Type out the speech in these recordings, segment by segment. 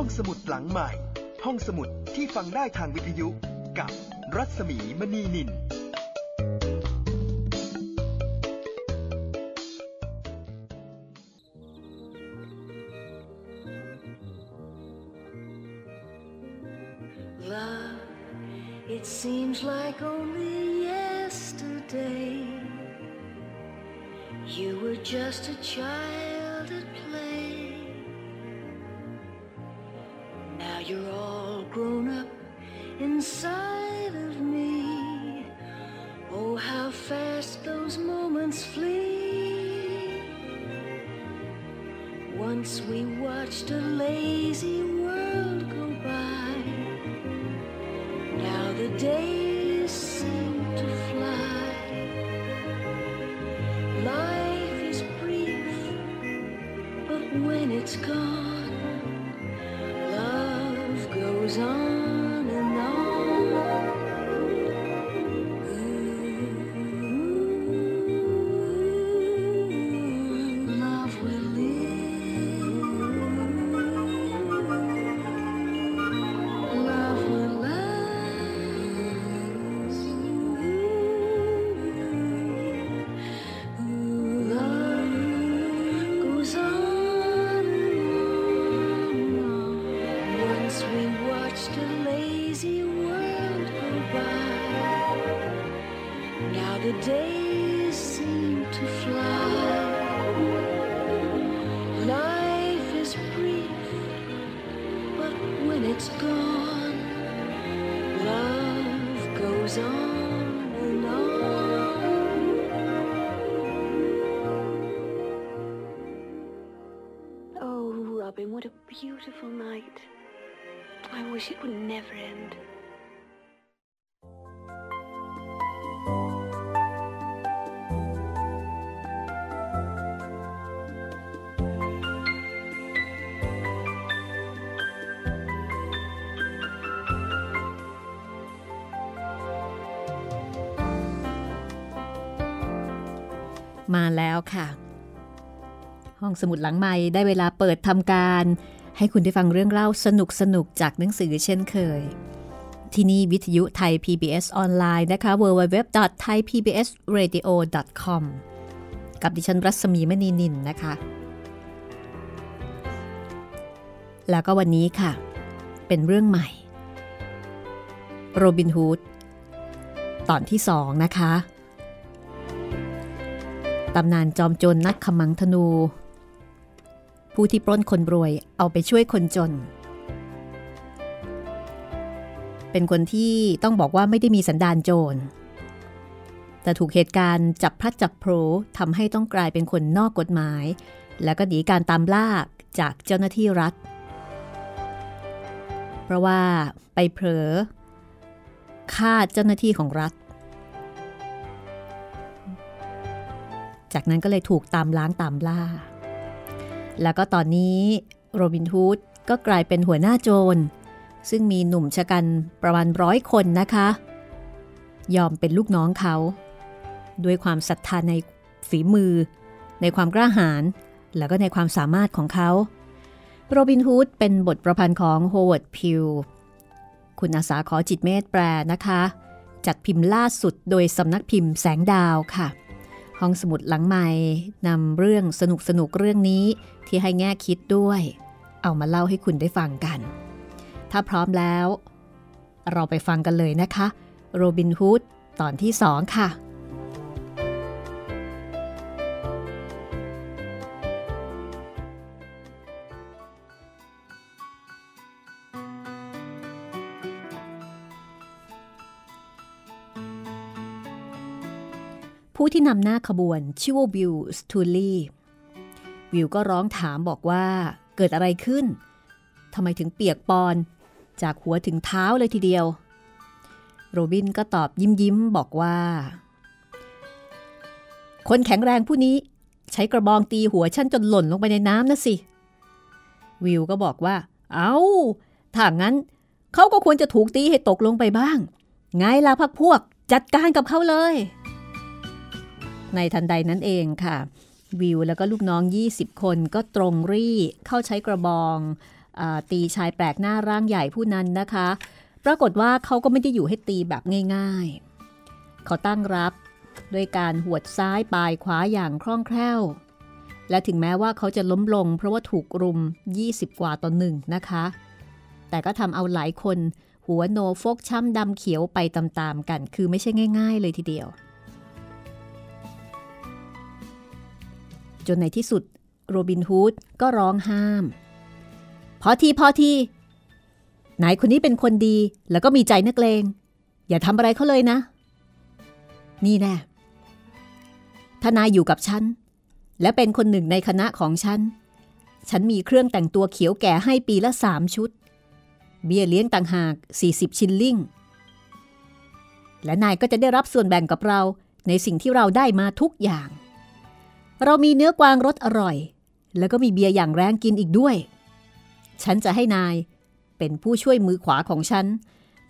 ห้องสมุดหลังใหม่ ห้องสมุดที่ฟังได้ทางวิทยุกับรัศมีมณีนิน Love, it seems like only yesterday you were just a child beautiful night. I wish it would never end. มาแล้วค่ะ ห้องสมุดหลังใหม่ได้เวลาเปิดทำการ ให้คุณได้ฟังเรื่องเล่าสนุกสนุกจากหนังสือเช่นเคย ที่นี่วิทยุไทย PBS ออนไลน์นะคะ www.thaipbsradio.com กับดิฉันรัศมีมณีนินนะคะ แล้วก็วันนี้ค่ะ เป็นเรื่องใหม่โรบินฮูดตอนที่สองนะคะ ตำนานจอมโจรนนักขมังธนู ผู้ที่ปล้นคนรวยเอาไปช่วยคนจน เป็นคนที่ต้องบอกว่าไม่ได้มีสันดานโจร แต่ถูกเหตุการณ์จับพลัดจับโผลทำให้ต้องกลายเป็นคนนอกกฎหมาย แล้วก็หนีการตามล่าจากเจ้าหน้าที่รัฐ เพราะว่าไปเผลอฆ่าเจ้าหน้าที่ของรัฐ จากนั้นก็เลยถูกตามล้างตามล่า แล้วก็ตอนนี้โรบินฮูดก็กลายเป็นหัวหน้าโจร ซึ่งมีหนุ่มฉกรรจ์ประมาณร้อยคนนะคะ ยอมเป็นลูกน้องเขา ด้วยความศรัทธาในฝีมือ ในความกล้าหาญแล้วก็ในความสามารถของเขา โรบินฮูดเป็นบทประพันธ์ของโฮเวิร์ดพิวคุณอาษาขอจิตต์เมตต์แปลนะคะ จัดพิมพ์ล่าสุดโดยสำนักพิมพ์แสงดาวค่ะ ห้องสมุดหลังใหม่นำเรื่องสนุกสนุกเรื่องนี้ ที่ให้แง่คิดด้วย เอามาเล่าให้คุณได้ฟังกัน ถ้าพร้อมแล้ว เราไปฟังกันเลยนะคะโรบินฮูดตอนที่สองค่ะผู้ที่นำหน้าขบวนชื่อว่าวิลสตูลี่ วิวก็ร้องถามบอกว่าเกิดอะไรขึ้นทำไมถึงเปียกปอนจากหัวถึงเท้าเลยทีเดียว โรบินก็ตอบยิ้มยิ้มบอกว่า คนแข็งแรงผู้นี้ใช้กระบองตีหัวฉันจนหล่นลงไปในน้ำนะสิ วิวก็บอกว่า เอา้า ถ้างั้นเขาก็ควรจะถูกตีให้ตกลงไปบ้าง ไงล่ะพักพวกจัดการกับเขาเลย ในทันใดนั้นเองค่ะ วิว แล้วก็ลูกน้อง 20 คนก็ตรงรี่เข้าใช้กระบองตีชายแปลกหน้าร่างใหญ่ผู้นั้นนะคะ ปรากฏว่าเขาก็ไม่ได้อยู่ให้ตีแบบง่ายๆ เขาตั้งรับด้วยการหวดซ้ายปลายขวาอย่างคล่องแคล่ว และถึงแม้ว่าเขาจะล้มลงเพราะว่าถูกรุม 20 กว่าต่อหนึ่งนะคะ แต่ก็ทำเอาหลายคนหัวโนฟกช้ำดำเขียวไปตามๆกัน คือไม่ใช่ง่าย ๆ เลยทีเดียว จนในที่สุดโรบินฮูดก็ร้องห้าม พอทีพอทีนายคนนี้เป็นคนดีแล้วก็มีใจนักเลง อย่าทำอะไรเขาเลยนะ นี่แน่ถ้านายอยู่กับฉัน และเป็นคนหนึ่งในคณะของฉัน ฉันมีเครื่องแต่งตัวเขียวแก่ให้ปีละสามชุด เบี้ยเลี้ยงต่างหาก 40 ชินลิ่ง และนายก็จะได้รับส่วนแบ่งกับเราในสิ่งที่เราได้มาทุกอย่าง เรามีเนื้อกวางรสอร่อย แล้วก็มีเบียร์อย่างแรงกินอีกด้วย ฉันจะให้นายเป็นผู้ช่วยมือขวาของฉัน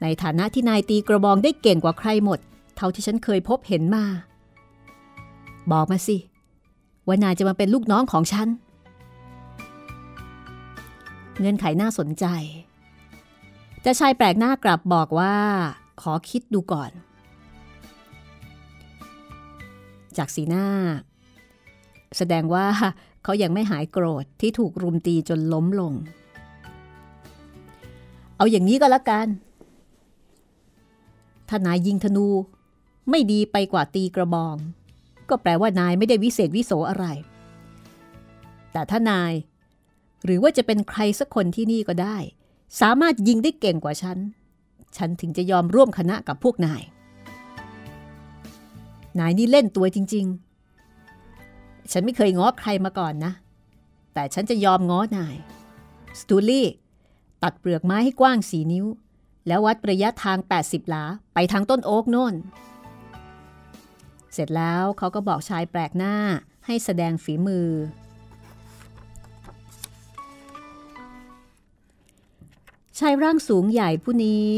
ในฐานะที่นายตีกระบองได้เก่งกว่าใครหมด เท่าที่ฉันเคยพบเห็นมา บอกมาสิ ว่านายจะมาเป็นลูกน้องของฉัน เงื่อนไขน่าสนใจจะชายแปลกหน้ากลับบอกว่า ขอคิดดูก่อน จากสีหน้า แสดงว่าเขายังไม่หายโกรธที่ถูกรุมตีจนล้มลง เอาอย่างนี้ก็แล้วกัน ถ้านายยิงธนูไม่ดีไปกว่าตีกระบอง ก็แปลว่านายไม่ได้วิเศษวิโสอะไร แต่ถ้านาย หรือว่าจะเป็นใครสักคนที่นี่ก็ได้ สามารถยิงได้เก่งกว่าฉัน ฉันถึงจะยอมร่วมคณะกับพวกนาย นายนี่เล่นตัวจริง ๆ ฉันไม่เคยง้อใครมาก่อนนะ แต่ฉันจะยอมง้อนาย สตูลี่ตัดเปลือกไม้ให้กว้างสีนิ้ว แล้ววัดระยะทาง 80 หลา ไปทางต้นโอ๊กโน่น เสร็จแล้วเขาก็บอกชายแปลกหน้าให้แสดงฝีมือ ชายร่างสูงใหญ่ผู้นี้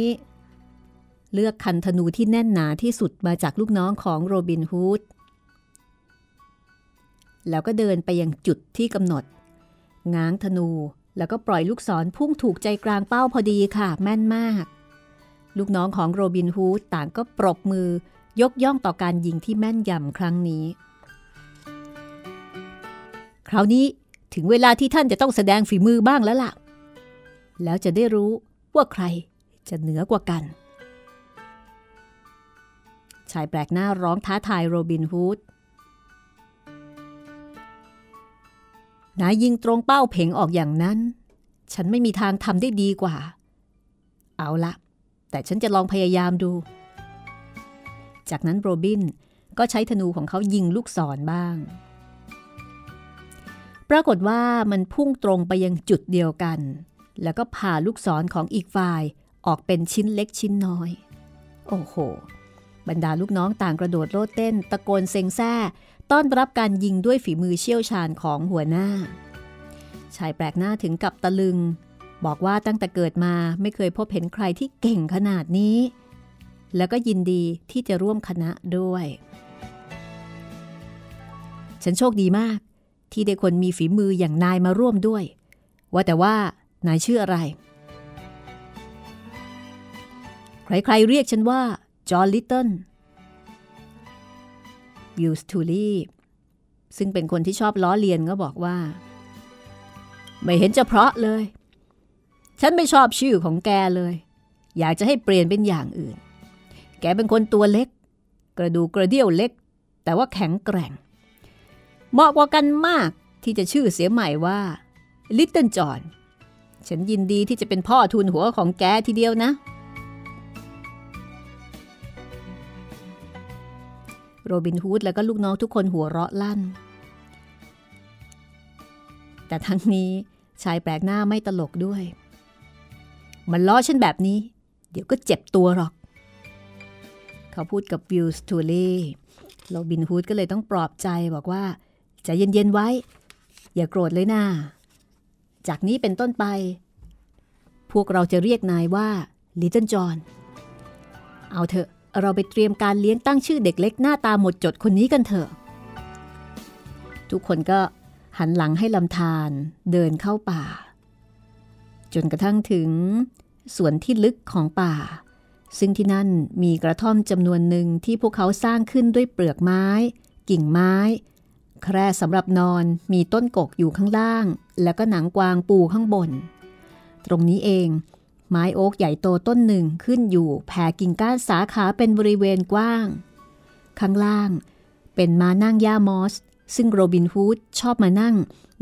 เลือกคันธนูที่แน่นหนาที่สุดมาจากลูกน้องของโรบินฮูด แล้วก็เดินไปยังจุดที่กำหนด ง้างธนู แล้วก็ปล่อยลูกศรพุ่งถูกใจกลางเป้าพอดีค่ะ แม่นมาก ลูกน้องของโรบินฮูดต่างก็ปรบมือยกย่องต่อการยิงที่แม่นยำครั้งนี้ คราวนี้ถึงเวลาที่ท่านจะต้องแสดงฝีมือบ้างแล้วล่ะ แล้วจะได้รู้ว่าใครจะเหนือกว่ากัน ชายแปลกหน้าร้องท้าทายโรบินฮูด นายยิงตรงเป้าเพ่งออกอย่างนั้น ฉันไม่มีทางทำได้ดีกว่า เอาละแต่ฉันจะลองพยายามดู จากนั้นโรบินก็ใช้ธนูของเขายิงลูกศรบ้าง ปรากฏว่ามันพุ่งตรงไปยังจุดเดียวกัน แล้วก็ผ่าลูกศรของอีกฝ่ายออกเป็นชิ้นเล็กชิ้นน้อย โอ้โห บรรดาลูกน้องต่างกระโดดโลดเต้น ตะโกนเซ็งแซ่ ต้อนรับการยิงด้วยฝีมือเชี่ยวชาญของหัวหน้า ชายแปลกหน้าถึงกับตะลึง บอกว่าตั้งแต่เกิดมาไม่เคยพบเห็นใครที่เก่งขนาดนี้ แล้วก็ยินดีที่จะร่วมคณะด้วย ฉันโชคดีมาก ที่ได้คนมีฝีมืออย่างนายมาร่วมด้วย ว่าแต่ว่านายชื่ออะไร ใครๆเรียกฉันว่าจอห์นลิตเติ้ล วิลสทูลีซึ่งเป็นคนที่ชอบล้อเลียนก็บอกว่า ไม่เห็นจะเพราะเลย ฉันไม่ชอบชื่อของแกเลย อยากจะให้เปลี่ยนเป็นอย่างอื่น แกเป็นคนตัวเล็ก กระดูกระเดี่ยวเล็ก แต่ว่าแข็งแกร่ง เหมาะกว่ากันมากที่จะชื่อเสียใหม่ว่าลิตเติ้ลจอห์นฉันยินดีที่จะเป็นพ่อทุนหัวของแกทีเดียวนะ โรบินฮูดและก็ลูกน้องทุกคนหัวเราะลั่น แต่ทั้งนี้ชายแปลกหน้าไม่ตลกด้วย มันล้อฉันแบบนี้ เดี๋ยวก็เจ็บตัวหรอก เขาพูดกับวิลสตูเล่โรบินฮูดก็เลยต้องปลอบใจบอกว่าใจเย็นๆไว้ อย่าโกรธเลยนะจากนี้เป็นต้นไป พวกเราจะเรียกนายว่าลิตเติ้ลจอห์นเอาเถอะ เราไปเตรียมการเลี้ยงตั้งชื่อเด็กเล็กหน้าตาหมดจดคนนี้กันเถอะ ทุกคนก็หันหลังให้ลำธารเดินเข้าป่า จนกระทั่งถึงสวนที่ลึกของป่า ซึ่งที่นั่นมีกระท่อมจำนวนหนึ่งที่พวกเขาสร้างขึ้นด้วยเปลือกไม้ กิ่งไม้ แคร่สำหรับนอนมีต้นกกอยู่ข้างล่าง แล้วก็หนังกวางปูข้างบน ตรงนี้เอง ไม้โอ๊กใหญ่โตต้นหนึ่งขึ้นอยู่แผ่กิ่งก้านสาขาเป็นบริเวณกว้าง ข้างล่างเป็นมานั่งย่ามอส ซึ่งโรบินฮูดชอบมานั่ง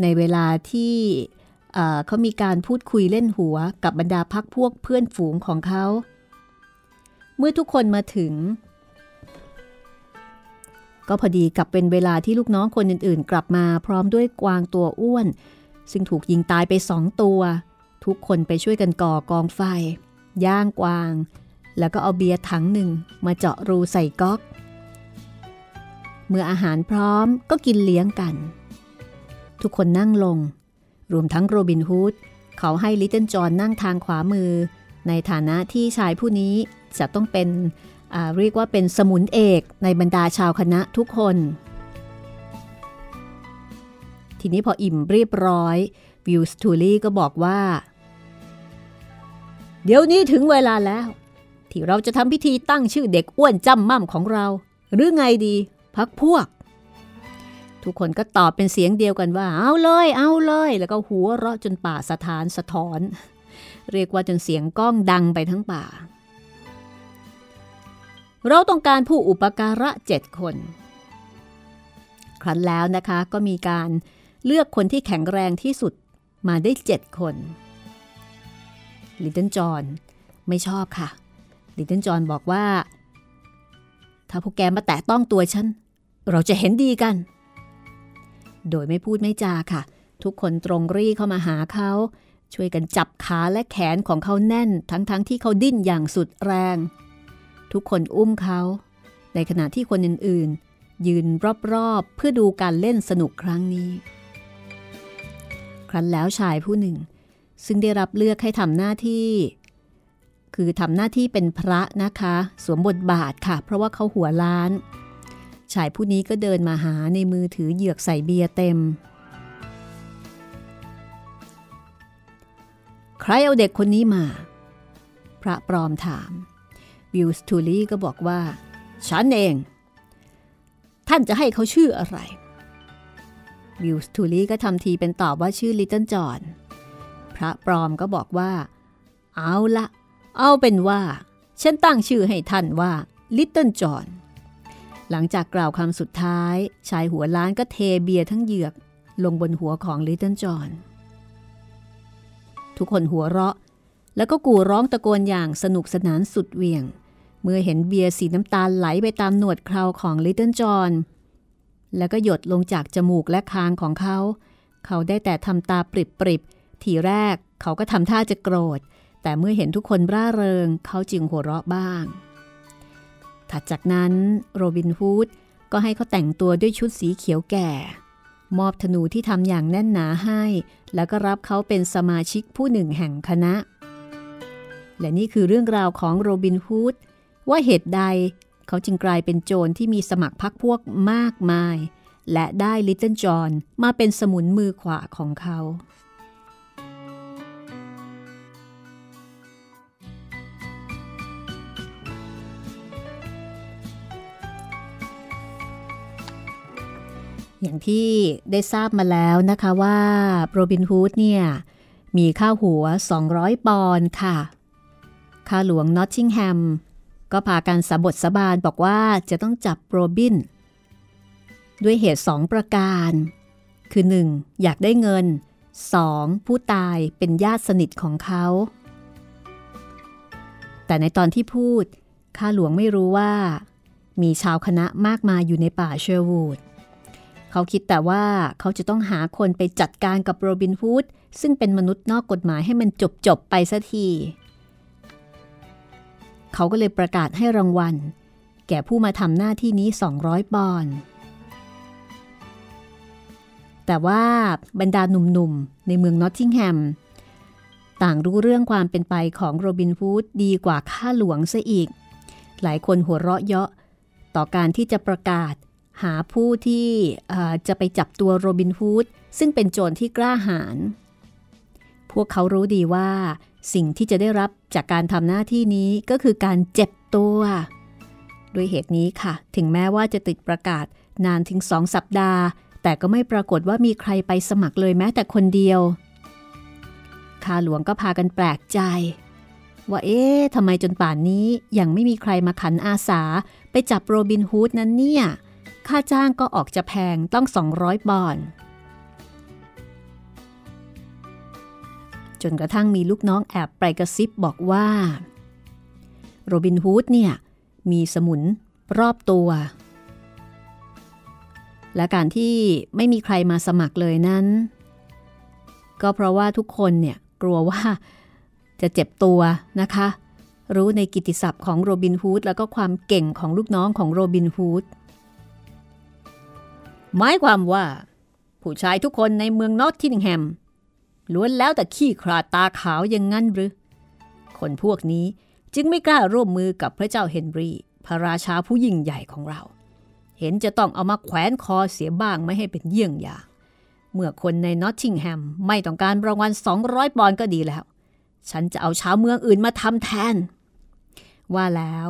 ในเวลาที่เขามีการพูดคุยเล่นหัวกับบรรดาพักพวกเพื่อนฝูงของเขา เมื่อทุกคนมาถึง ก็พอดีกับเป็นเวลาที่ลูกน้องคนอื่นๆ กลับมาพร้อมด้วยกวางตัวอ้วน ซึ่งถูกยิงตายไปสองตัว ทุกคนไปช่วยกันก่อกองไฟ ย่างกวาง แล้วก็เอาเบียร์ถังหนึ่งมาเจาะรูใส่ก๊อก เมื่ออาหารพร้อมก็กินเลี้ยงกัน ทุกคนนั่งลง รวมทั้งโรบินฮูดเขาให้ลิตเติ้ลจอนนั่งทางขวามือ ในฐานะที่ชายผู้นี้จะต้องเป็นเรียกว่าเป็นสมุนเอกในบรรดาชาวคณะทุกคน ทีนี้พออิ่มเรียบร้อยวิลสตูลี่ก็บอกว่า เดี๋ยวนี้ถึงเวลาแล้ว ที่เราจะทำพิธีตั้งชื่อเด็กอ้วนจำม่ำของเรา หรือไงดี พักพวก ทุกคนก็ตอบเป็นเสียงเดียวกันว่า เอาเลย เอาเลย แล้วก็หัวเราะจนป่าสะท้านสะท้อน เรียกว่าจนเสียงก้องดังไปทั้งป่า เราต้องการผู้อุปการะเจ็ดคน ครั้นแล้วนะคะก็มีการเลือกคนที่แข็งแรงที่สุดมาได้เจ็ดคน ลิตเติ้ลจอนไม่ชอบค่ะ ลิตเติ้ลจอนบอกว่า ถ้าพวกแกมาแตะต้องตัวฉัน เราจะเห็นดีกัน โดยไม่พูดไม่จาค่ะ ทุกคนตรงรีเข้ามาหาเขา ช่วยกันจับขาและแขนของเขาแน่น ทั้งๆทที่เขาดิ้นอย่างสุดแรง ทุกคนอุ้มเขา ในขณะที่คนอื่นๆ ยืนรอบๆ เพื่อดูการเล่นสนุกครั้งนี้ ครั้นแล้วชายผู้หนึ่ง ซึ่งได้รับเลือกให้ทำหน้าที่ คือทำหน้าที่เป็นพระนะคะ สวมบทบาทค่ะ เพราะว่าเขาหัวล้าน ชายผู้นี้ก็เดินมาหาในมือถือเหยือกใส่เบียร์เต็ม ใครเอาเด็กคนนี้มา พระปลอมถาม วิลสตูลี่ก็บอกว่า ฉันเอง ท่านจะให้เขาชื่ออะไรวิลสตูลี่ก็ทำทีเป็นตอบว่าชื่อลิตเติ้ลจอห์น พระปลอมก็บอกว่า เอาละเอาเป็นว่า ฉันตั้งชื่อให้ท่านว่าลิตเติ้ลจอห์นหลังจากกล่าวคำสุดท้าย ชายหัวล้านก็เทเบียร์ทั้งเหยือก ลงบนหัวของลิตเติ้ลจอห์นทุกคนหัวเราะ แล้วก็กูร้องตะโกนอย่างสนุกสนานสุดเวียง เมื่อเห็นเบียร์สีน้ำตาลไหลไปตามหนวดเคราของลิตเติ้ลจอห์นแล้วก็หยดลงจากจมูกและคางของเขา เขาได้แต่ทำตาปริบปริบ ทีแรกเขาก็ทำท่าจะโกรธ แต่เมื่อเห็นทุกคนร่าเริง เขาจึงหัวเราะบ้าง ถัดจากนั้นโรบินฮูดก็ให้เขาแต่งตัวด้วยชุดสีเขียวแก่ มอบธนูที่ทำอย่างแน่นหนาให้ แล้วก็รับเขาเป็นสมาชิกผู้หนึ่งแห่งคณะ และนี่คือเรื่องราวของโรบินฮูดว่าเหตุใดเขาจึงกลายเป็นโจรที่มีสมัครพักพวกมากมาย และได้ลิตเติ้ลจอห์นมาเป็นสมุนมือขวาของเขา อย่างที่ได้ทราบมาแล้วนะคะว่าโรบินฮูดเนี่ย มีค่าหัว 200 ปอนด์ค่ะ ข้าหลวงนอตติงแฮม ก็พากันสบทสบานบอกว่าจะต้องจับโรบิน ด้วยเหตุสองประการ คือ 1. อยากได้เงิน 2. ผู้ตายเป็นญาติสนิทของเขา แต่ในตอนที่พูด ข้าหลวงไม่รู้ว่า มีชาวคณะมากมายอยู่ในป่าเชอร์วูด เขาคิดแต่ว่าเขาจะต้องหาคนไปจัดการกับโรบินฮูดซึ่งเป็นมนุษย์นอกกฎหมายให้มันจบจบไปสักที เขาก็เลยประกาศให้รางวัล แก่ผู้มาทำหน้าที่นี้ 200 ปอนด์แต่ว่าบรรดาหนุ่มๆ ในเมืองนอตติงแฮม ต่างรู้เรื่องความเป็นไปของโรบินฮูดดีกว่าข้าหลวงซะอีก หลายคนหัวเราะเยาะต่อการที่จะประกาศ หาผู้ที่จะไปจับตัวโรบินฮูดซึ่งเป็นโจรที่กล้าหาญพวกเขารู้ดีว่า สิ่งที่จะได้รับจากการทำหน้าที่นี้ก็คือการเจ็บตัว ด้วยเหตุนี้ค่ะ ถึงแม้ว่าจะติดประกาศนานถึงสองสัปดาห์ แต่ก็ไม่ปรากฏว่ามีใครไปสมัครเลยแม้แต่คนเดียวข้าหลวงก็พากันแปลกใจ ว่าเอ๊ะทำไมจนป่านนี้ยังไม่มีใครมาขันอาสาไปจับโรบินฮูดนั้นเนี่ย ค่าจ้างก็ออกจะแพงต้อง 200 บอนจนกระทั่งมีลูกน้องแอบไปกระซิบบอกว่า โรบินฮูดเนี่ย มีสมุนรอบตัว และการที่ไม่มีใครมาสมัครเลยนั้น ก็เพราะว่าทุกคนเนี่ยกลัวว่าจะเจ็บตัวนะคะ รู้ในกิติศัพท์ของโรบินฮูดแล้วก็ความเก่งของลูกน้องของโรบินฮูด หมายความว่า ผู้ชายทุกคนในเมืองนอตทิงแฮมล้วนแล้วแต่ขี้ขลาดตาขาวอย่างงั้นหรือ คนพวกนี้จึงไม่กล้าร่วมมือกับพระเจ้าเฮนรี่พระราชาผู้ยิ่งใหญ่ของเรา เห็นจะต้องเอามาแขวนคอเสียบ้างไม่ให้เป็นเยี่ยงอย่าง เมื่อคนในนอตทิงแฮมไม่ต้องการรางวัล 200 ปอนด์ก็ดีแล้ว ฉันจะเอาชาวเมืองอื่นมาทำแทน ว่าแล้ว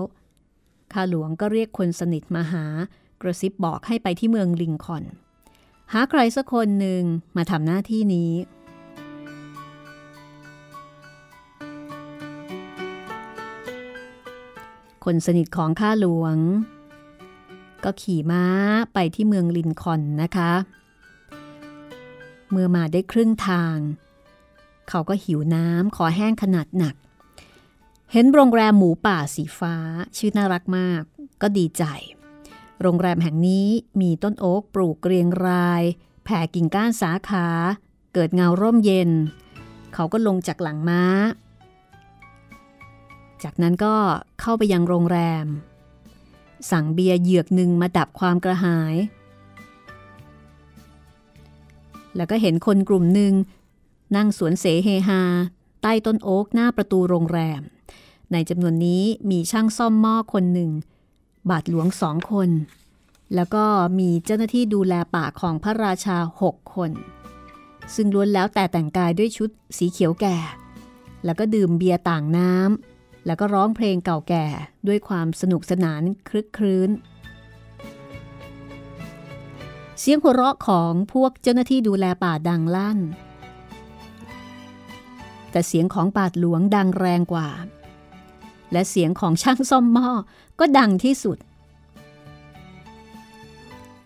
ข้าหลวงก็เรียกคนสนิทมาหา กระซิบบอกให้ไปที่เมืองลิงคอน หาใครสักคนหนึ่งมาทำหน้าที่นี้ คนสนิทของข้าหลวง ก็ขี่ม้าไปที่เมืองลินคอนนะคะ เมื่อมาได้ครึ่งทาง เขาก็หิวน้ำขอแห้งขนาดหนักเห็นโรงแรมหมูป่าสีฟ้า ชื่อน่ารักมาก ก็ดีใจ โรงแรมแห่งนี้มีต้นโอ๊กปลูกเรียงราย แผ่กิ่งก้านสาขา เกิดเงาร่มเย็น เขาก็ลงจากหลังม้า จากนั้นก็เข้าไปยังโรงแรม สั่งเบียร์เหยือกหนึ่งมาดับความกระหาย แล้วก็เห็นคนกลุ่มหนึ่งนั่งสวนเสเฮฮา ใต้ต้นโอ๊กหน้าประตูโรงแรม ในจำนวนนี้มีช่างซ่อมหม้อคนหนึ่ง บาทหลวงสองคน แล้วก็มีเจ้าหน้าที่ดูแลป่าของพระราชาหกคน ซึ่งล้วนแล้วแต่แต่งกายด้วยชุดสีเขียวแก่ แล้วก็ดื่มเบียร์ต่างน้ำแล้วก็ร้องเพลงเก่าแก่ด้วยความสนุกสนานคลึกครื้น เสียงหัวเราะของพวกเจ้าหน้าที่ดูแลป่าดังลั่น แต่เสียงของปาดหลวงดังแรงกว่าและเสียงของช่างซ่อมหม้อ ก็ดังที่สุด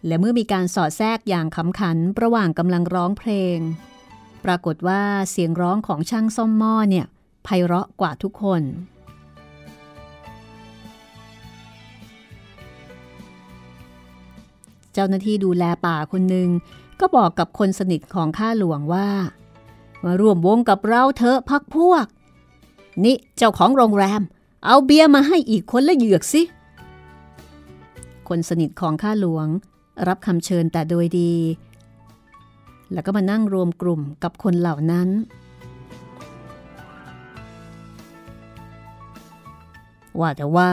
และเมื่อมีการสอดแทรกอย่างขำขันระหว่างกำลังร้องเพลง ปรากฏว่าเสียงร้องของช่างซ่อมหม้อเนี่ยไพเราะกว่าทุกคน เจ้าหน้าที่ดูแลป่าคนหนึ่งก็บอกกับคนสนิทของข้าหลวงว่า มาร่วมวงกับเราเถอะพักพวก นี่เจ้าของโรงแรม เอาเบียร์มาให้อีกคนละเหยือกสิ คนสนิทของข้าหลวงรับคำเชิญแต่โดยดี แล้วก็มานั่งรวมกลุ่มกับคนเหล่านั้น ว่าแต่ว่า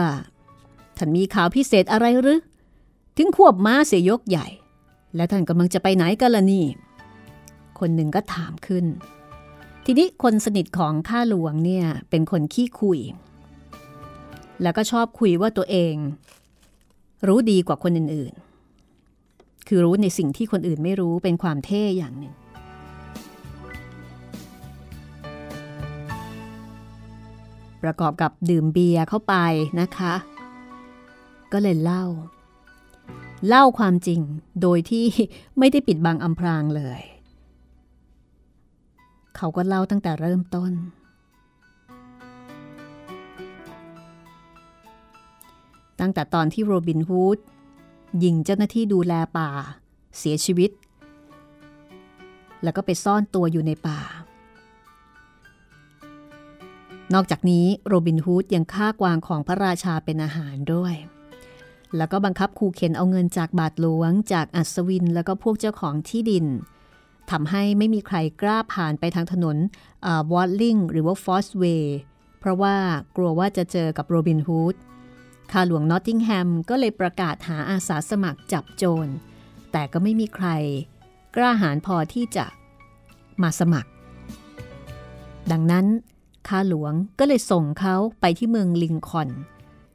ท่านมีข่าวพิเศษอะไรหรือ ถึงควบม้าเสียยกใหญ่ และท่านกำลังจะไปไหนกันล่ะนี่ คนหนึ่งก็ถามขึ้น ทีนี้คนสนิทของข้าหลวงเนี่ยเป็นคนขี้คุย แล้วก็ชอบคุยว่าตัวเอง รู้ดีกว่าคนอื่นๆ คือรู้ในสิ่งที่คนอื่นไม่รู้เป็นความเท่อย่างหนึ่ง ประกอบกับดื่มเบียร์เข้าไปนะคะ ก็เลยเล่า เล่าความจริงโดยที่ไม่ได้ปิดบังอำพรางเลย เขาก็เล่าตั้งแต่เริ่มต้น ตั้งแต่ตอนที่โรบินฮูดยิงเจ้าหน้าที่ดูแลป่า เสียชีวิต แล้วก็ไปซ่อนตัวอยู่ในป่า นอกจากนี้โรบินฮูดยังฆ่ากวางของพระราชาเป็นอาหารด้วย แล้วก็บังคับขู่เข็ญเอาเงินจากบาทหลวงจากอัศวินแล้วก็พวกเจ้าของที่ดินทำให้ไม่มีใครกล้าผ่านไปทางถนนวอตลิงหรือว่าฟอสเวย์เพราะว่ากลัวว่าจะเจอกับโรบินฮูด ข้าหลวงนอตติงแฮมก็เลยประกาศหาอาสาสมัครจับโจร แต่ก็ไม่มีใคร กล้าหาญพอที่จะมาสมัคร ดังนั้นข้าหลวงก็เลยส่งเขาไปที่เมืองลิงคอน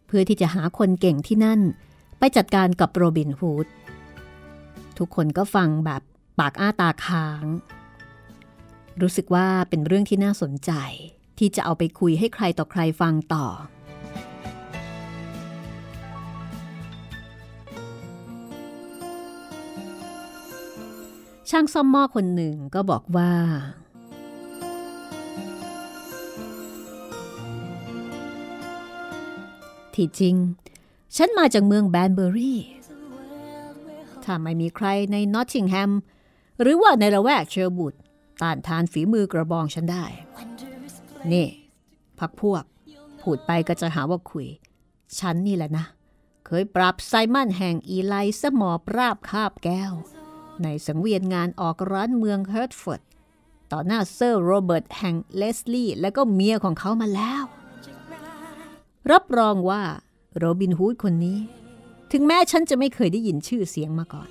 เพื่อที่จะหาคนเก่งที่นั่น ไปจัดการกับโรบินฮูด ทุกคนก็ฟังแบบปากอ้าตาค้าง รู้สึกว่าเป็นเรื่องที่น่าสนใจ ที่จะเอาไปคุยให้ใครต่อใครฟังต่อ ช่างซ่อมหม้อคนหนึ่งก็บอกว่า ที่จริง ฉันมาจากเมืองแบนเบอรี่ ถ้าไม่มีใครในนอตติงแฮม หรือว่าในละแวกเชอร์บุตต้านทานฝีมือกระบองฉันได้ นี่ พักพวก พูดไปก็จะหาว่าคุย ฉันนี่แหละนะ เคยปรับไซมอนแห่งอีไลหมอบราบคาบแก้ว ในสังเวียนงานออกร้านเมืองเฮิร์ตฟอร์ดต่อหน้าเซอร์โรเบิร์ตแห่งเลสลี่และก็เมียของเขามาแล้ว รับรองว่าโรบินฮูดคนนี้ ถึงแม้ฉันจะไม่เคยได้ยินชื่อเสียงมาก่อน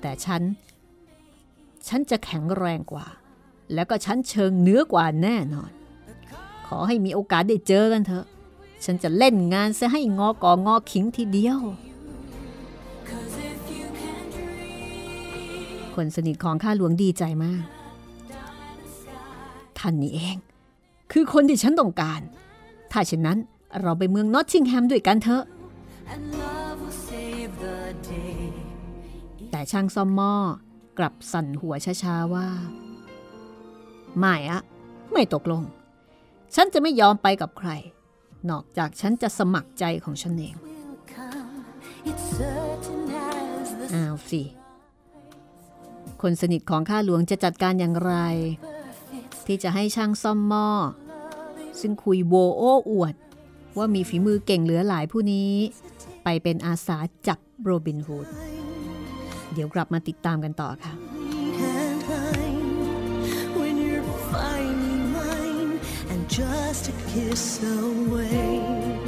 แต่ฉัน ฉันจะแข็งแรงกว่า แล้วก็ชั้นเชิงเหนือกว่าแน่นอน ขอให้มีโอกาสได้เจอกันเถอะ ฉันจะเล่นงานซะให้งอกองอขิงทีเดียว คนสนิทของข้าหลวงดีใจมาก ท่านนี่เอง คือคนที่ฉันต้องการ ถ้าเช่นนั้นเราไปเมืองนอตติงแฮมด้วยกันเถอะ แต่ช่างซ่อมหม้อกลับสั่นหัวช้าๆว่า ไม่อะไม่ตกลง ฉันจะไม่ยอมไปกับใคร นอกจากฉันจะสมัครใจของฉันเองอ้าวสิ คนสนิทของข้าหลวงจะจัดการอย่างไร ที่จะให้ช่างซ่อมหม้อ ซึ่งคุยโวโอ้อวด ว่ามีฝีมือเก่งเหลือหลายผู้นี้ ไปเป็นอาสาจับโรบินฮูด เดี๋ยวกลับมาติดตามกันต่อค่ะ just a kiss away.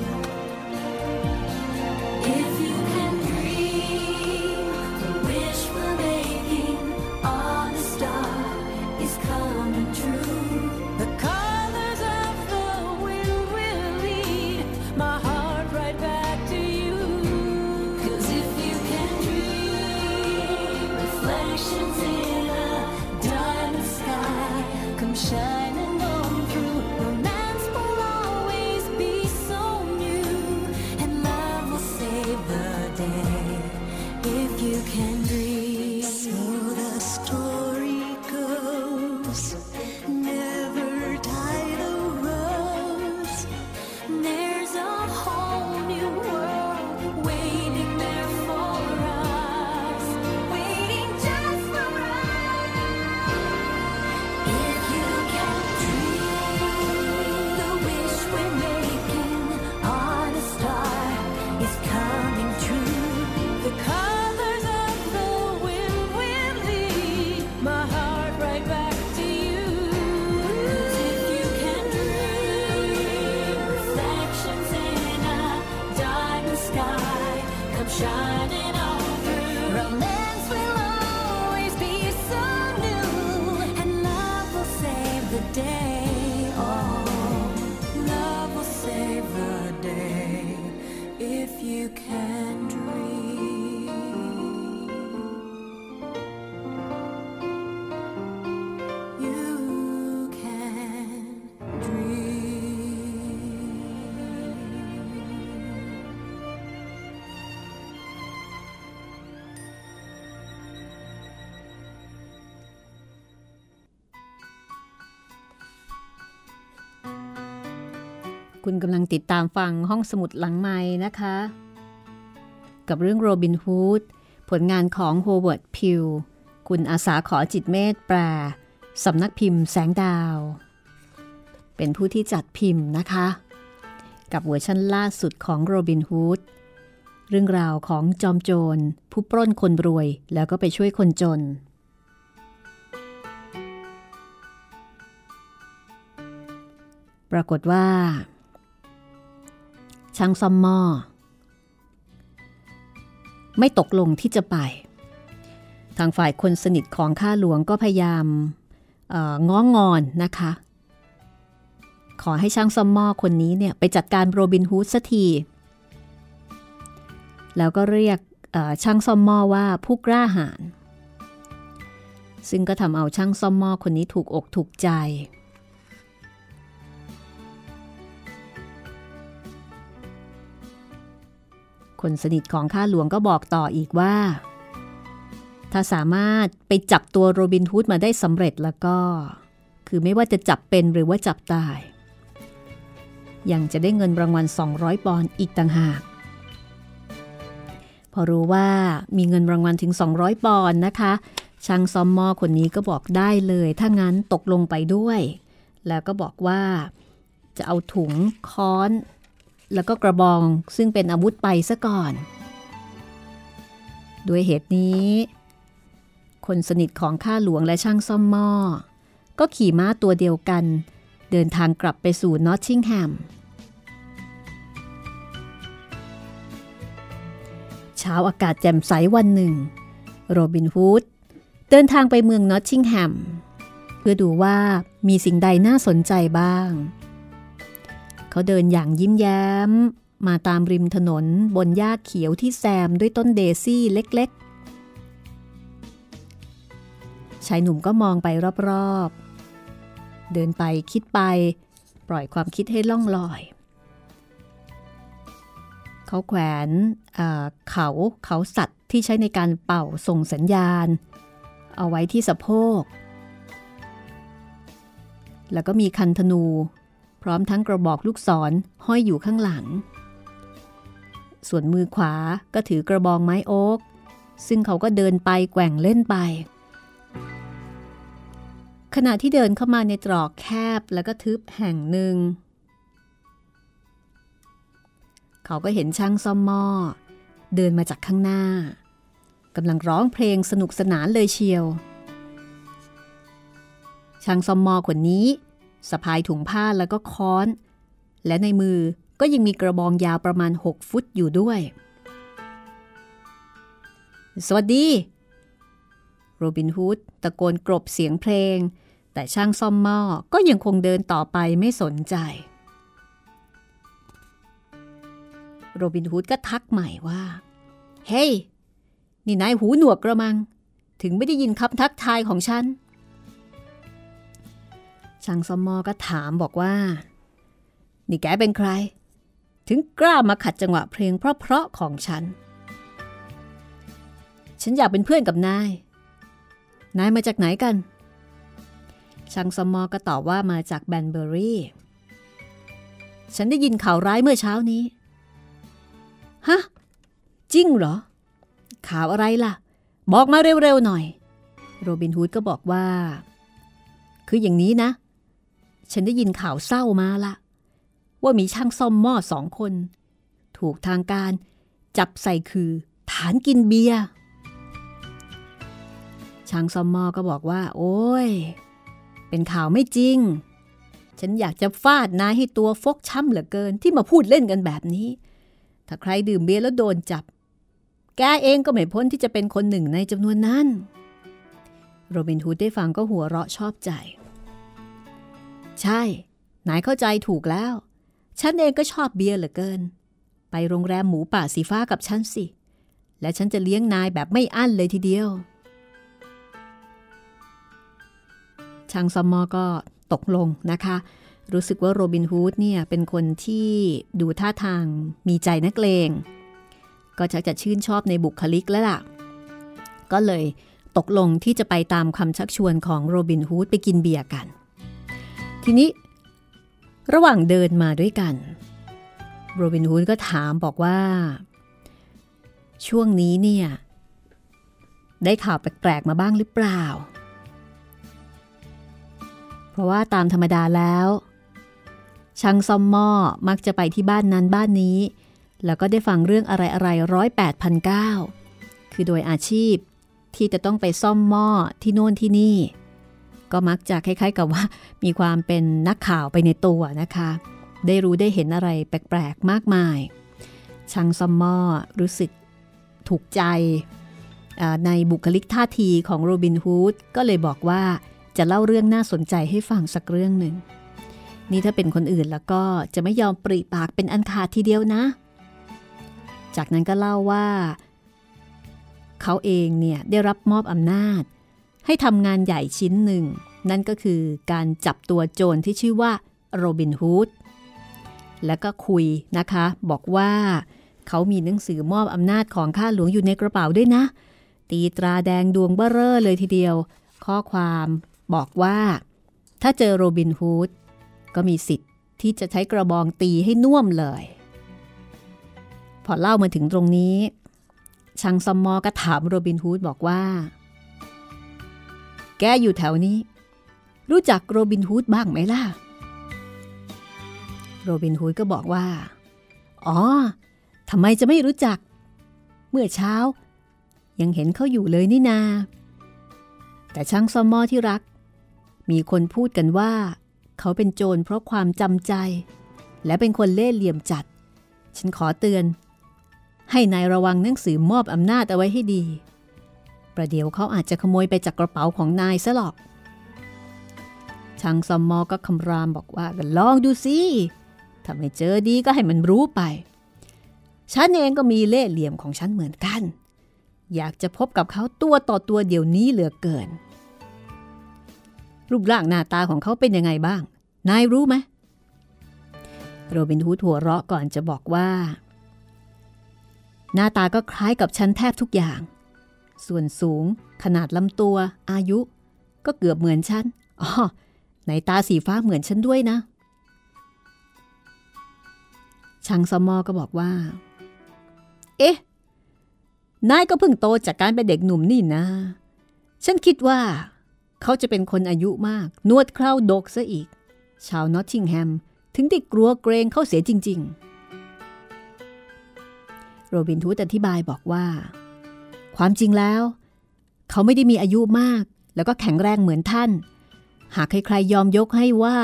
คุณกำลังติดตามฟังห้องสมุดหลังไม้นะคะ กับเรื่องโรบินฮูดผลงานของโฮเวิร์ดพิวคุณอาษาขอจิตต์เมตต์แปลสำนักพิมพ์แสงดาว เป็นผู้ที่จัดพิมพ์นะคะ กับเวอร์ชันล่าสุดของโรบินฮูดเรื่องราวของจอมโจร ผู้ปล้นคนรวยแล้วก็ไปช่วยคนจน ปรากฏว่า ช่างซ่อมหม้อไม่ตกลงที่จะไป ทางฝ่ายคนสนิทของข้าหลวงก็พยายามง้องอนนะคะ ขอให้ช่างซ่อมหม้อคนนี้เนี่ยไปจัดการโรบินฮูดสักที แล้วก็เรียกช่างซ่อมหม้อว่าผู้กล้าหาญซึ่งก็ทำเอาช่างซ่อมหม้อคนนี้ถูกอกถูกใจ คนสนิทของข้าหลวงก็บอกต่ออีกว่า ถ้าสามารถไปจับตัวโรบินฮูดมาได้สำเร็จแล้วก็ คือไม่ว่าจะจับเป็นหรือว่าจับตาย ยังจะได้เงินรางวัล 200 ปอนด์อีกต่างหาก พอรู้ว่ามีเงินรางวัลถึง 200 ปอนด์นะคะ ช่างซอมมอคนนี้ก็บอกได้เลย ถ้างั้นตกลงไปด้วย แล้วก็บอกว่าจะเอาถุงค้อน แล้วก็กระบองซึ่งเป็นอาวุธไปซะก่อน ด้วยเหตุนี้ คนสนิทของข้าหลวงและช่างซ่อมหม้อ ก็ขี่ม้าตัวเดียวกัน เดินทางกลับไปสู่นอตติงแฮม เช้าอากาศแจ่มใสวันหนึ่ง โรบินฮูดเดินทางไปเมืองนอตติงแฮม เพื่อดูว่ามีสิ่งใดน่าสนใจบ้าง เขาเดินอย่างยิ้มแย้ม มาตามริมถนนบนหญ้าเขียวที่แซมด้วยต้นเดซี่เล็กๆ ชายหนุ่มก็มองไปรอบๆ เดินไปคิดไป ปล่อยความคิดให้ล่องลอย เขาแขวนเอ่อเขาเขาสัตว์ที่ใช้ในการเป่าส่งสัญญาณ เอาไว้ที่สะโพก แล้วก็มีคันธนู พร้อมทั้งกระบอกลูกศรห้อยอยู่ข้างหลัง ส่วนมือขวาก็ถือกระบองไม้โอ๊ก ซึ่งเขาก็เดินไปแกว่งเล่นไป ขณะที่เดินเข้ามาในตรอกแคบแล้วก็ทึบแห่งหนึ่ง เขาก็เห็นช่างซ่อมหม้อ เดินมาจากข้างหน้ากำลังร้องเพลงสนุกสนานเลยเชียว ช่างซ่อมหม้อคนนี้ สะพายถุงผ้าแล้วก็ค้อน และในมือก็ยังมีกระบองยาวประมาณ 6 ฟุตอยู่ด้วย สวัสดี โรบินฮูดตะโกนกรบเสียงเพลง แต่ช่างซ่อมหม้อก็ยังคงเดินต่อไปไม่สนใจ โรบินฮูดก็ทักใหม่ว่า เฮ้ยนี่นายหูหนวกกระมัง ถึงไม่ได้ยินคำทักทายของฉัน ช่งซ่อมอก็ถามบอกว่า นี่แกเป็นใคร ถึงกล้ามาขัดจังหวะเพลงเพราะๆของฉัน ฉันอยากเป็นเพื่อนกับนาย นายมาจากไหนกันช่างซ่อมอก็ตอบว่ามาจากแบนเบอรี่ ฉันได้ยินข่าวร้ายเมื่อเช้านี้ ฮะ จริงเหรอ ข่าวอะไรล่ะ บอกมาเร็วๆหน่อย โรบินฮูดก็บอกว่าคืออย่างนี้นะ ฉันได้ยินข่าวเศร้ามาละ ว่ามีช่างซ่อมหม้อสองคน ถูกทางการจับใส่คือฐานกินเบียร์ช่างซ่อมหม้อก็บอกว่า โอ้ย เป็นข่าวไม่จริง ฉันอยากจะฟาดนายให้ตัวฟกช้ำเหลือเกินที่มาพูดเล่นกันแบบนี้ ถ้าใครดื่มเบียร์แล้วโดนจับ แกเองก็ไม่พ้นที่จะเป็นคนหนึ่งในจำนวนนั้น โรบินฮูดได้ฟังก็หัวเราะชอบใจ ใช่ นายเข้าใจถูกแล้ว ฉันเองก็ชอบเบียร์เหลือเกิน ไปโรงแรมหมูป่าสีฟ้ากับฉันสิ และฉันจะเลี้ยงนายแบบไม่อั้นเลยทีเดียวช่างซอมมอก็ตกลงนะคะ รู้สึกว่าโรบินฮูดเนี่ยเป็นคนที่ดูท่าทางมีใจนักเลง ก็ชักจะชื่นชอบในบุคลิกแล้วล่ะ ก็เลยตกลงที่จะไปตามคำชักชวนของโรบินฮูดไปกินเบียร์กัน ทีนี้ ระหว่างเดินมาด้วยกันโรบินฮูดก็ถามบอกว่า ช่วงนี้เนี่ย ได้ข่าวแปลกๆมาบ้างหรือเปล่า เพราะว่าตามธรรมดาแล้ว ช่างซ่อมหม้อมักจะไปที่บ้านนั้นบ้านนี้ แล้วก็ได้ฟังเรื่องอะไรอะไรร้อยแปดพันเก้าคือโดยอาชีพที่จะต้องไปซ่อมหม้อที่โน่นที่นี่ ก็มักจะคล้ายๆ กับว่า มีความเป็นนักข่าวไปในตัวนะคะ ได้รู้ได้เห็นอะไรแปลกๆมากมายช่างซอมมอรู้สึกถูกใจในบุคลิกท่าทีของโรบินฮูดก็เลยบอกว่าจะเล่าเรื่องน่าสนใจให้ฟังสักเรื่องหนึ่ง นี่ถ้าเป็นคนอื่นแล้วก็จะไม่ยอมปริปากเป็นอันขาดทีเดียวนะ จากนั้นก็เล่าว่า เขาเองเนี่ยได้รับมอบอำนาจ ให้ทำงานใหญ่ชิ้นหนึ่ง นั่นก็คือการจับตัวโจรที่ชื่อว่าโรบินฮูดแล้วก็คุยนะคะ บอกว่าเขามีหนังสือมอบอำนาจของข้าหลวงอยู่ในกระเป๋าด้วยนะ ตีตราแดงดวงเบ้อเร่อเลยทีเดียว ข้อความบอกว่า ถ้าเจอโรบินฮูดก็มีสิทธิ์ที่จะใช้กระบองตีให้น่วมเลย พอเล่ามาถึงตรงนี้ช่างซอมมอก็ถามโรบินฮูดบอกว่า แกอยู่แถวนี้ รู้จักโรบินฮูดบ้างไหมล่ะ โรบินฮูดก็บอกว่า อ๋อทำไมจะไม่รู้จัก เมื่อเช้า ยังเห็นเขาอยู่เลยนี่นา แต่ช่างซอมมอที่รัก มีคนพูดกันว่า เขาเป็นโจรเพราะความจำใจ และเป็นคนเล่ห์เหลี่ยมจัด ฉันขอเตือน ให้นายระวังหนังสือมอบอำนาจเอาไว้ให้ดี ประเดี๋ยวเขาอาจจะขโมยไปจากกระเป๋าของนายซะหรอก ช่างซอมมอก็คำรามบอกว่าก็ลองดูสิ ถ้าไม่เจอดีก็ให้มันรู้ไป ฉันเองก็มีเล่ห์เหลี่ยมของฉันเหมือนกัน อยากจะพบกับเขาตัวต่อตัวเดี๋ยวนี้เหลือเกิน รูปร่างหน้าตาของเขาเป็นยังไงบ้าง นายรู้ไหมโรบินฮูดหัวเราะก่อนจะบอกว่า หน้าตาก็คล้ายกับฉันแทบทุกอย่าง ส่วนสูง ขนาดลำตัว อายุ ก็เกือบเหมือนฉันอ๋อในตาสีฟ้าเหมือนฉันด้วยนะช่างสมอก็บอกว่า เอ๊ะ นายก็เพิ่งโตจากการเป็นเด็กหนุ่มนี่นะ ฉันคิดว่า เขาจะเป็นคนอายุมาก นวดเคราดกซะอีก ชาวนอตติงแฮม ถึงได้กลัวเกรงเขาเสียจริง ๆ โรบินทูดอธิบายบอกว่า ความจริงแล้ว เขาไม่ได้มีอายุมาก แล้วก็แข็งแรงเหมือนท่าน หากใครๆยอมยกให้ว่า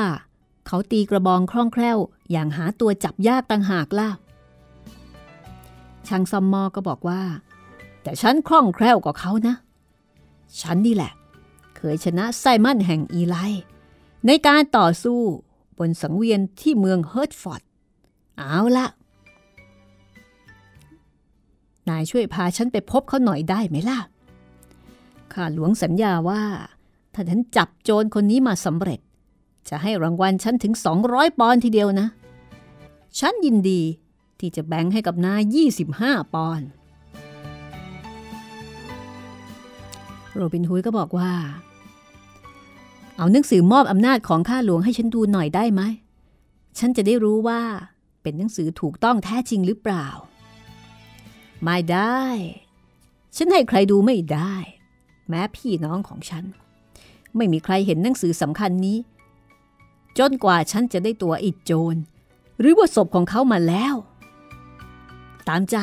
เขาตีกระบองคล่องแคล่ว อย่างหาตัวจับยากต่างหากล่ะช่างซอมมอก็บอกว่า แต่ฉันคล่องแคล่วกว่าเขานะ ฉันนี่แหละ เคยชนะไซมอนแห่งอีไล ในการต่อสู้บนสังเวียนที่เมืองเฮิร์ตฟอร์ด เอาละ นายช่วยพาฉันไปพบเขาหน่อยได้ไหมล่ะ ข้าหลวงสัญญาว่า ถ้าฉันจับโจรคนนี้มาสำเร็จ จะให้รางวัลฉันถึง 200 ปอนด์ทีเดียวนะ ฉันยินดีที่จะแบ่งให้กับนาย25 ปอนด์ โรบินฮุยก็บอกว่า เอาหนังสือมอบอำนาจของข้าหลวงให้ฉันดูหน่อยได้ไหม ฉันจะได้รู้ว่าเป็นหนังสือถูกต้องแท้จริงหรือเปล่า ไม่ได้ ฉันให้ใครดูไม่ได้ แม้พี่น้องของฉัน ไม่มีใครเห็นหนังสือสำคัญนี้ จนกว่าฉันจะได้ตัวอิดโจร หรือว่าศพของเขามาแล้ว ตามใจ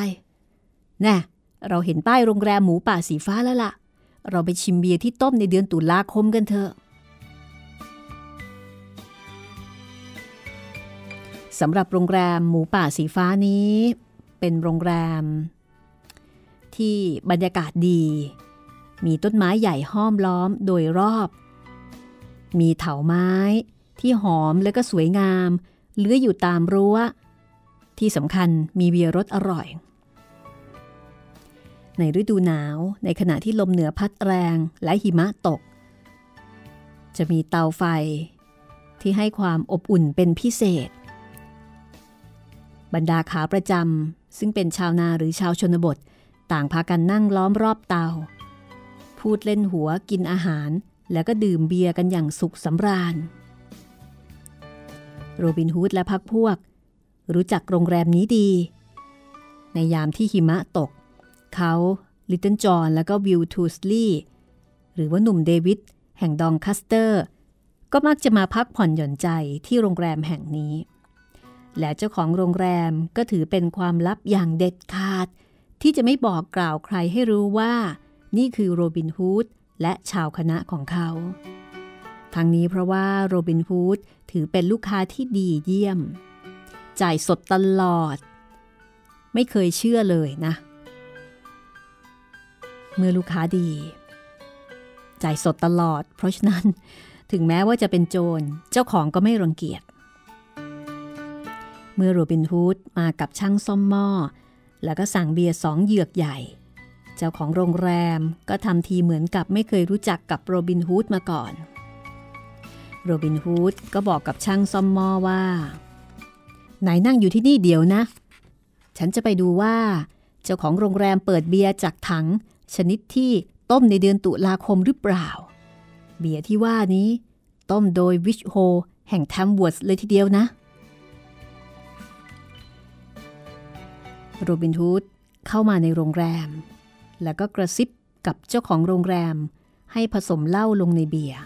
แน่เราเห็นป้ายโรงแรมหมูป่าสีฟ้าแล้วล่ะ เราไปชิมเบียร์ที่ต้มในเดือนตุลาคมกันเถอะสำหรับโรงแรมหมูป่าสีฟ้านี้ เป็นโรงแรม ที่บรรยากาศดี มีต้นไม้ใหญ่ห้อมล้อมโดยรอบ มีเถาไม้ที่หอมและก็สวยงาม เลื้อยอยู่ตามรั้ว ที่สำคัญมีเบียร์รสอร่อย ในฤดูหนาวในขณะที่ลมเหนือพัดแรงและหิมะตก จะมีเตาไฟที่ให้ความอบอุ่นเป็นพิเศษ บรรดาขาประจำซึ่งเป็นชาวนาหรือชาวชนบท ต่างพากันนั่งล้อมรอบเตา พูดเล่นหัวกินอาหาร แล้วก็ดื่มเบียร์กันอย่างสุขสำราญ โรบินฮูดและพรรคพวก รู้จักโรงแรมนี้ดี ในยามที่หิมะตก เขาลิตเติ้ลจอห์นและก็วิลสทูตลีย์หรือว่าหนุ่มเดวิดแห่งดองคัสเตอร์ ก็มักจะมาพักผ่อนหย่อนใจที่โรงแรมแห่งนี้ และเจ้าของโรงแรมก็ถือเป็นความลับอย่างเด็ดขาด ที่จะไม่บอกกล่าวใครให้รู้ว่า นี่คือโรบินฮูดและชาวคณะของเขา ทั้งนี้เพราะว่าโรบินฮูดถือเป็นลูกค้าที่ดีเยี่ยม จ่ายสดตลอด ไม่เคยเชื่อเลยนะ เมื่อลูกค้าดี จ่ายสดตลอด เพราะฉะนั้นถึงแม้ว่าจะเป็นโจรเจ้าของก็ไม่รังเกียจเมื่อโรบินฮูดมากับช่างซ่อมหม้อ แล้วก็สั่งเบียร์สองเหยือกใหญ่ เจ้าของโรงแรมก็ทำทีเหมือนกับไม่เคยรู้จักกับโรบินฮูดมาก่อน โรบินฮูดก็บอกกับช่างซ่อมหม้อว่า นายนั่งอยู่ที่นี่เดี๋ยวนะ ฉันจะไปดูว่า เจ้าของโรงแรมเปิดเบียร์จากถัง ชนิดที่ต้มในเดือนตุลาคมหรือเปล่า เบียร์ที่ว่านี้ ต้มโดยวิชโฮแห่งแทมวอร์สเลยทีเดียวนะ โรบินฮูดเข้ามาในโรงแรม แล้วก็กระซิบกับเจ้าของโรงแรมให้ผสมเหล้าลงในเบียร์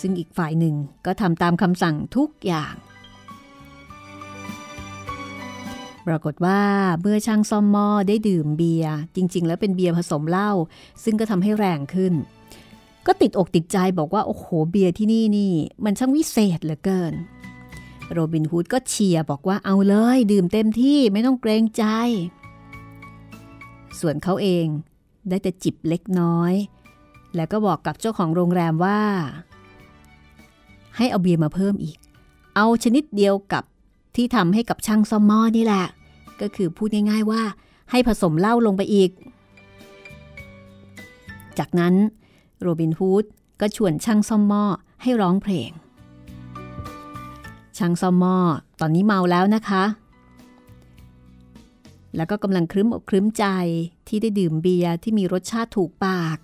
ซึ่งอีกฝ่ายหนึ่งก็ทำตามคำสั่งทุกอย่าง ปรากฏว่าเมื่อช่างซ่อมหม้อได้ดื่มเบียร์จริง ๆ แล้วเป็นเบียร์ผสมเหล้าซึ่งก็ทำให้แรงขึ้น ก็ติดอกติดใจบอกว่า โอ้โหเบียร์ที่นี่นี่ มันช่างวิเศษเหลือเกิน โรบินฮูดก็เชียร์บอกว่าเอาเลยดื่มเต็มที่ไม่ต้องเกรงใจ ส่วนเขาเองได้แต่จิบเล็กน้อย แล้วก็บอกกับเจ้าของโรงแรมว่า ให้เอาเบียร์มาเพิ่มอีก เอาชนิดเดียวกับที่ทำให้กับช่างซ่อมหม้อนี่แหละ ก็คือพูดง่ายๆว่าให้ผสมเหล้าลงไปอีก จากนั้นโรบินฮูดก็ชวนช่างซ่อมหม้อให้ร้องเพลง ช่างซ่อมหม้อตอนนี้เมาแล้วนะคะ แล้วก็กำลังครึ้มอกครึ้มใจที่ได้ดื่มเบียร์ที่มีรสชาติถูกปาก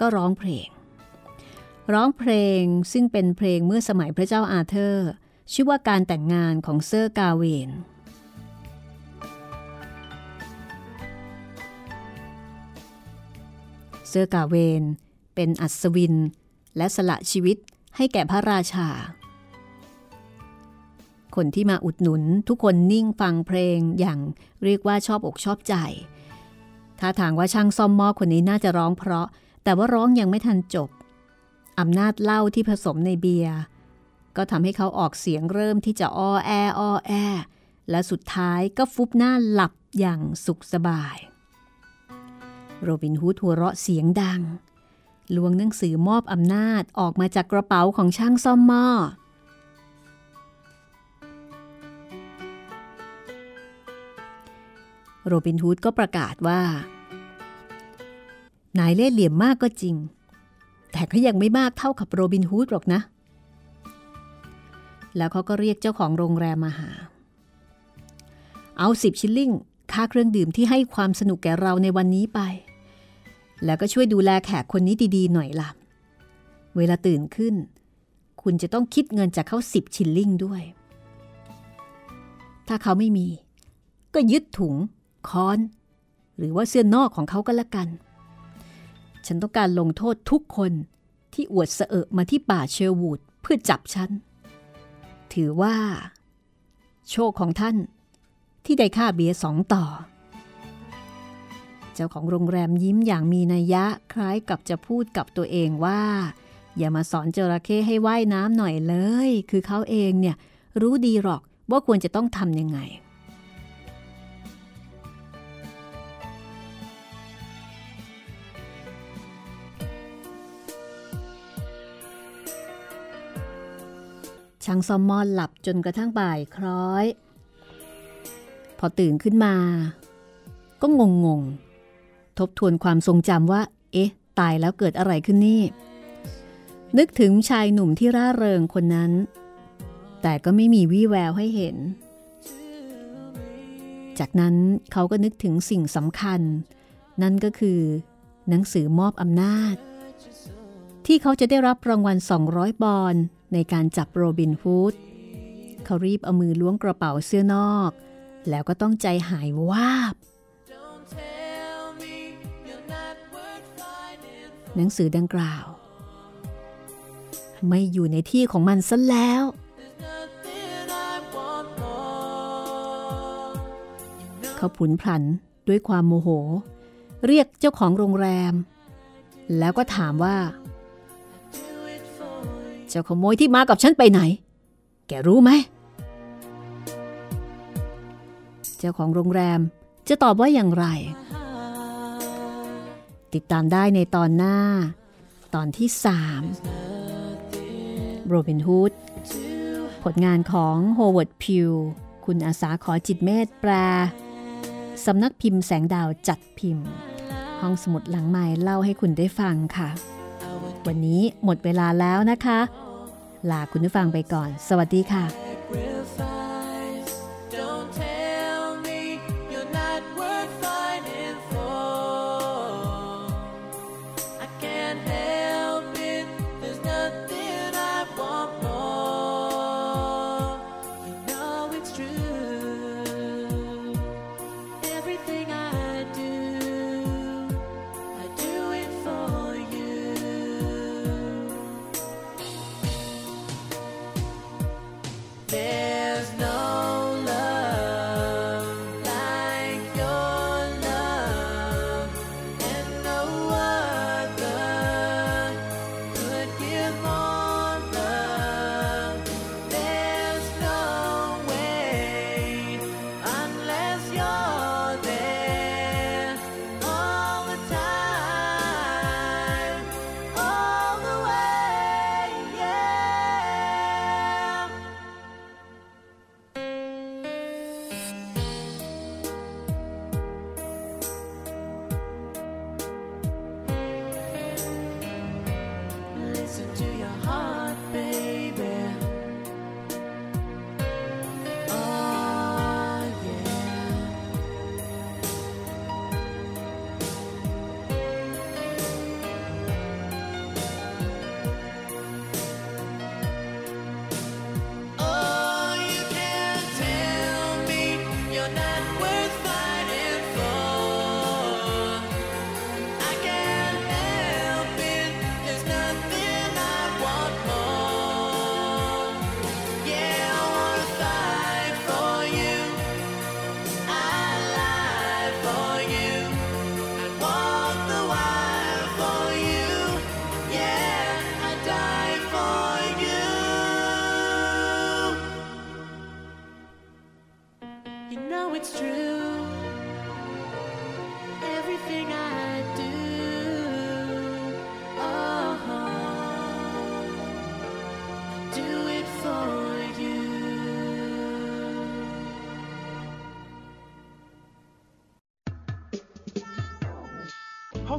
ก็ร้องเพลง ร้องเพลงซึ่งเป็นเพลงเมื่อสมัยพระเจ้าอาเธอร์ ชื่อว่าการแต่งงานของเซอร์กาเวน เซอร์กาเวนเป็นอัศวินและสละชีวิตให้แก่พระราชา คนที่มาอุดหนุนทุกคนนิ่งฟังเพลงอย่างเรียกว่าชอบอกชอบใจถ้าทางว่าช่างซ่อมหม้อคนนี้น่าจะร้องเพราะ แต่ว่าร้องยังไม่ทันจบอำนาจเหล้าที่ผสมในเบียร์ก็ทำให้เขาออกเสียงเริ่มที่จะอ้อแออ้อแอ และสุดท้ายก็ฟุบหน้าหลับอย่างสุขสบาย โรบินฮูดหัวเราะเสียงดังลวงหนังสือมอบอำนาจออกมาจากกระเป๋าของช่างซ่อมหม้อ โรบินฮูดก็ประกาศว่า นายเล่ห์เหลี่ยมมากก็จริง แต่ก็ยังไม่มากเท่ากับโรบินฮูดหรอกนะ แล้วเขาก็เรียกเจ้าของโรงแรมมาหา เอาสิบชิลลิงค่าเครื่องดื่มที่ให้ความสนุกแก่เราในวันนี้ไป แล้วก็ช่วยดูแลแขกคนนี้ดีๆหน่อยล่ะ เวลาตื่นขึ้น คุณจะต้องคิดเงินจากเขาสิบชิลลิงด้วย ถ้าเขาไม่มี ก็ยึดถุง ค้อน หรือว่าเสื้อนอกของเขาก็แล้วกัน ฉันต้องการลงโทษทุกคนที่อวดเสอะมาที่ป่าเชลวูดเพื่อจับฉัน ถือว่า โชคของท่านที่ได้ค่าเบียสองต่อ เจ้าของโรงแรมยิ้มอย่างมีนัยยะคล้ายกับจะพูดกับตัวเองว่า อย่ามาสอนจระเข้ให้ว่ายน้ำหน่อยเลย คือเขาเองเนี่ยรู้ดีหรอกว่าควรจะต้องทำยังไง ช่างซอมมอนหลับจนกระทั่งบ่ายคล้อย พอตื่นขึ้นมา ก็งงงๆทบทวนความทรงจำว่า เอ๊ะ ตายแล้วเกิดอะไรขึ้นนี่ นึกถึงชายหนุ่มที่ร่าเริงคนนั้น แต่ก็ไม่มีวี่แววให้เห็น จากนั้นเขาก็นึกถึงสิ่งสำคัญ นั่นก็คือ หนังสือมอบอำนาจ ที่เขาจะได้รับรางวัล 200 บอล ในการจับโรบินฮูดเขารีบเอามือล้วงกระเป๋าเสื้อนอก แล้วก็ต้องใจหายวาบ หนังสือดังกล่าว ไม่อยู่ในที่ของมันซะแล้ว เขาผุนพลันด้วยความโมโห เรียกเจ้าของโรงแรม แล้วก็ถามว่า เจ้าขโมยที่มากับฉันไปไหน แกรู้ไหม เจ้าของโรงแรมจะตอบว่าอย่างไร ติดตามได้ในตอนหน้า ตอนที่สามโรบินฮูดผลงานของโฮเวิร์ดไพล์คุณอาษาขอจิตต์เมตต์แปลสำนักพิมพ์แสงดาวจัดพิมพ์ ห้องสมุดหลังไม้เล่าให้คุณได้ฟังค่ะ วันนี้หมดเวลาแล้วนะคะ ลาคุณผู้ฟังไปก่อน สวัสดีค่ะ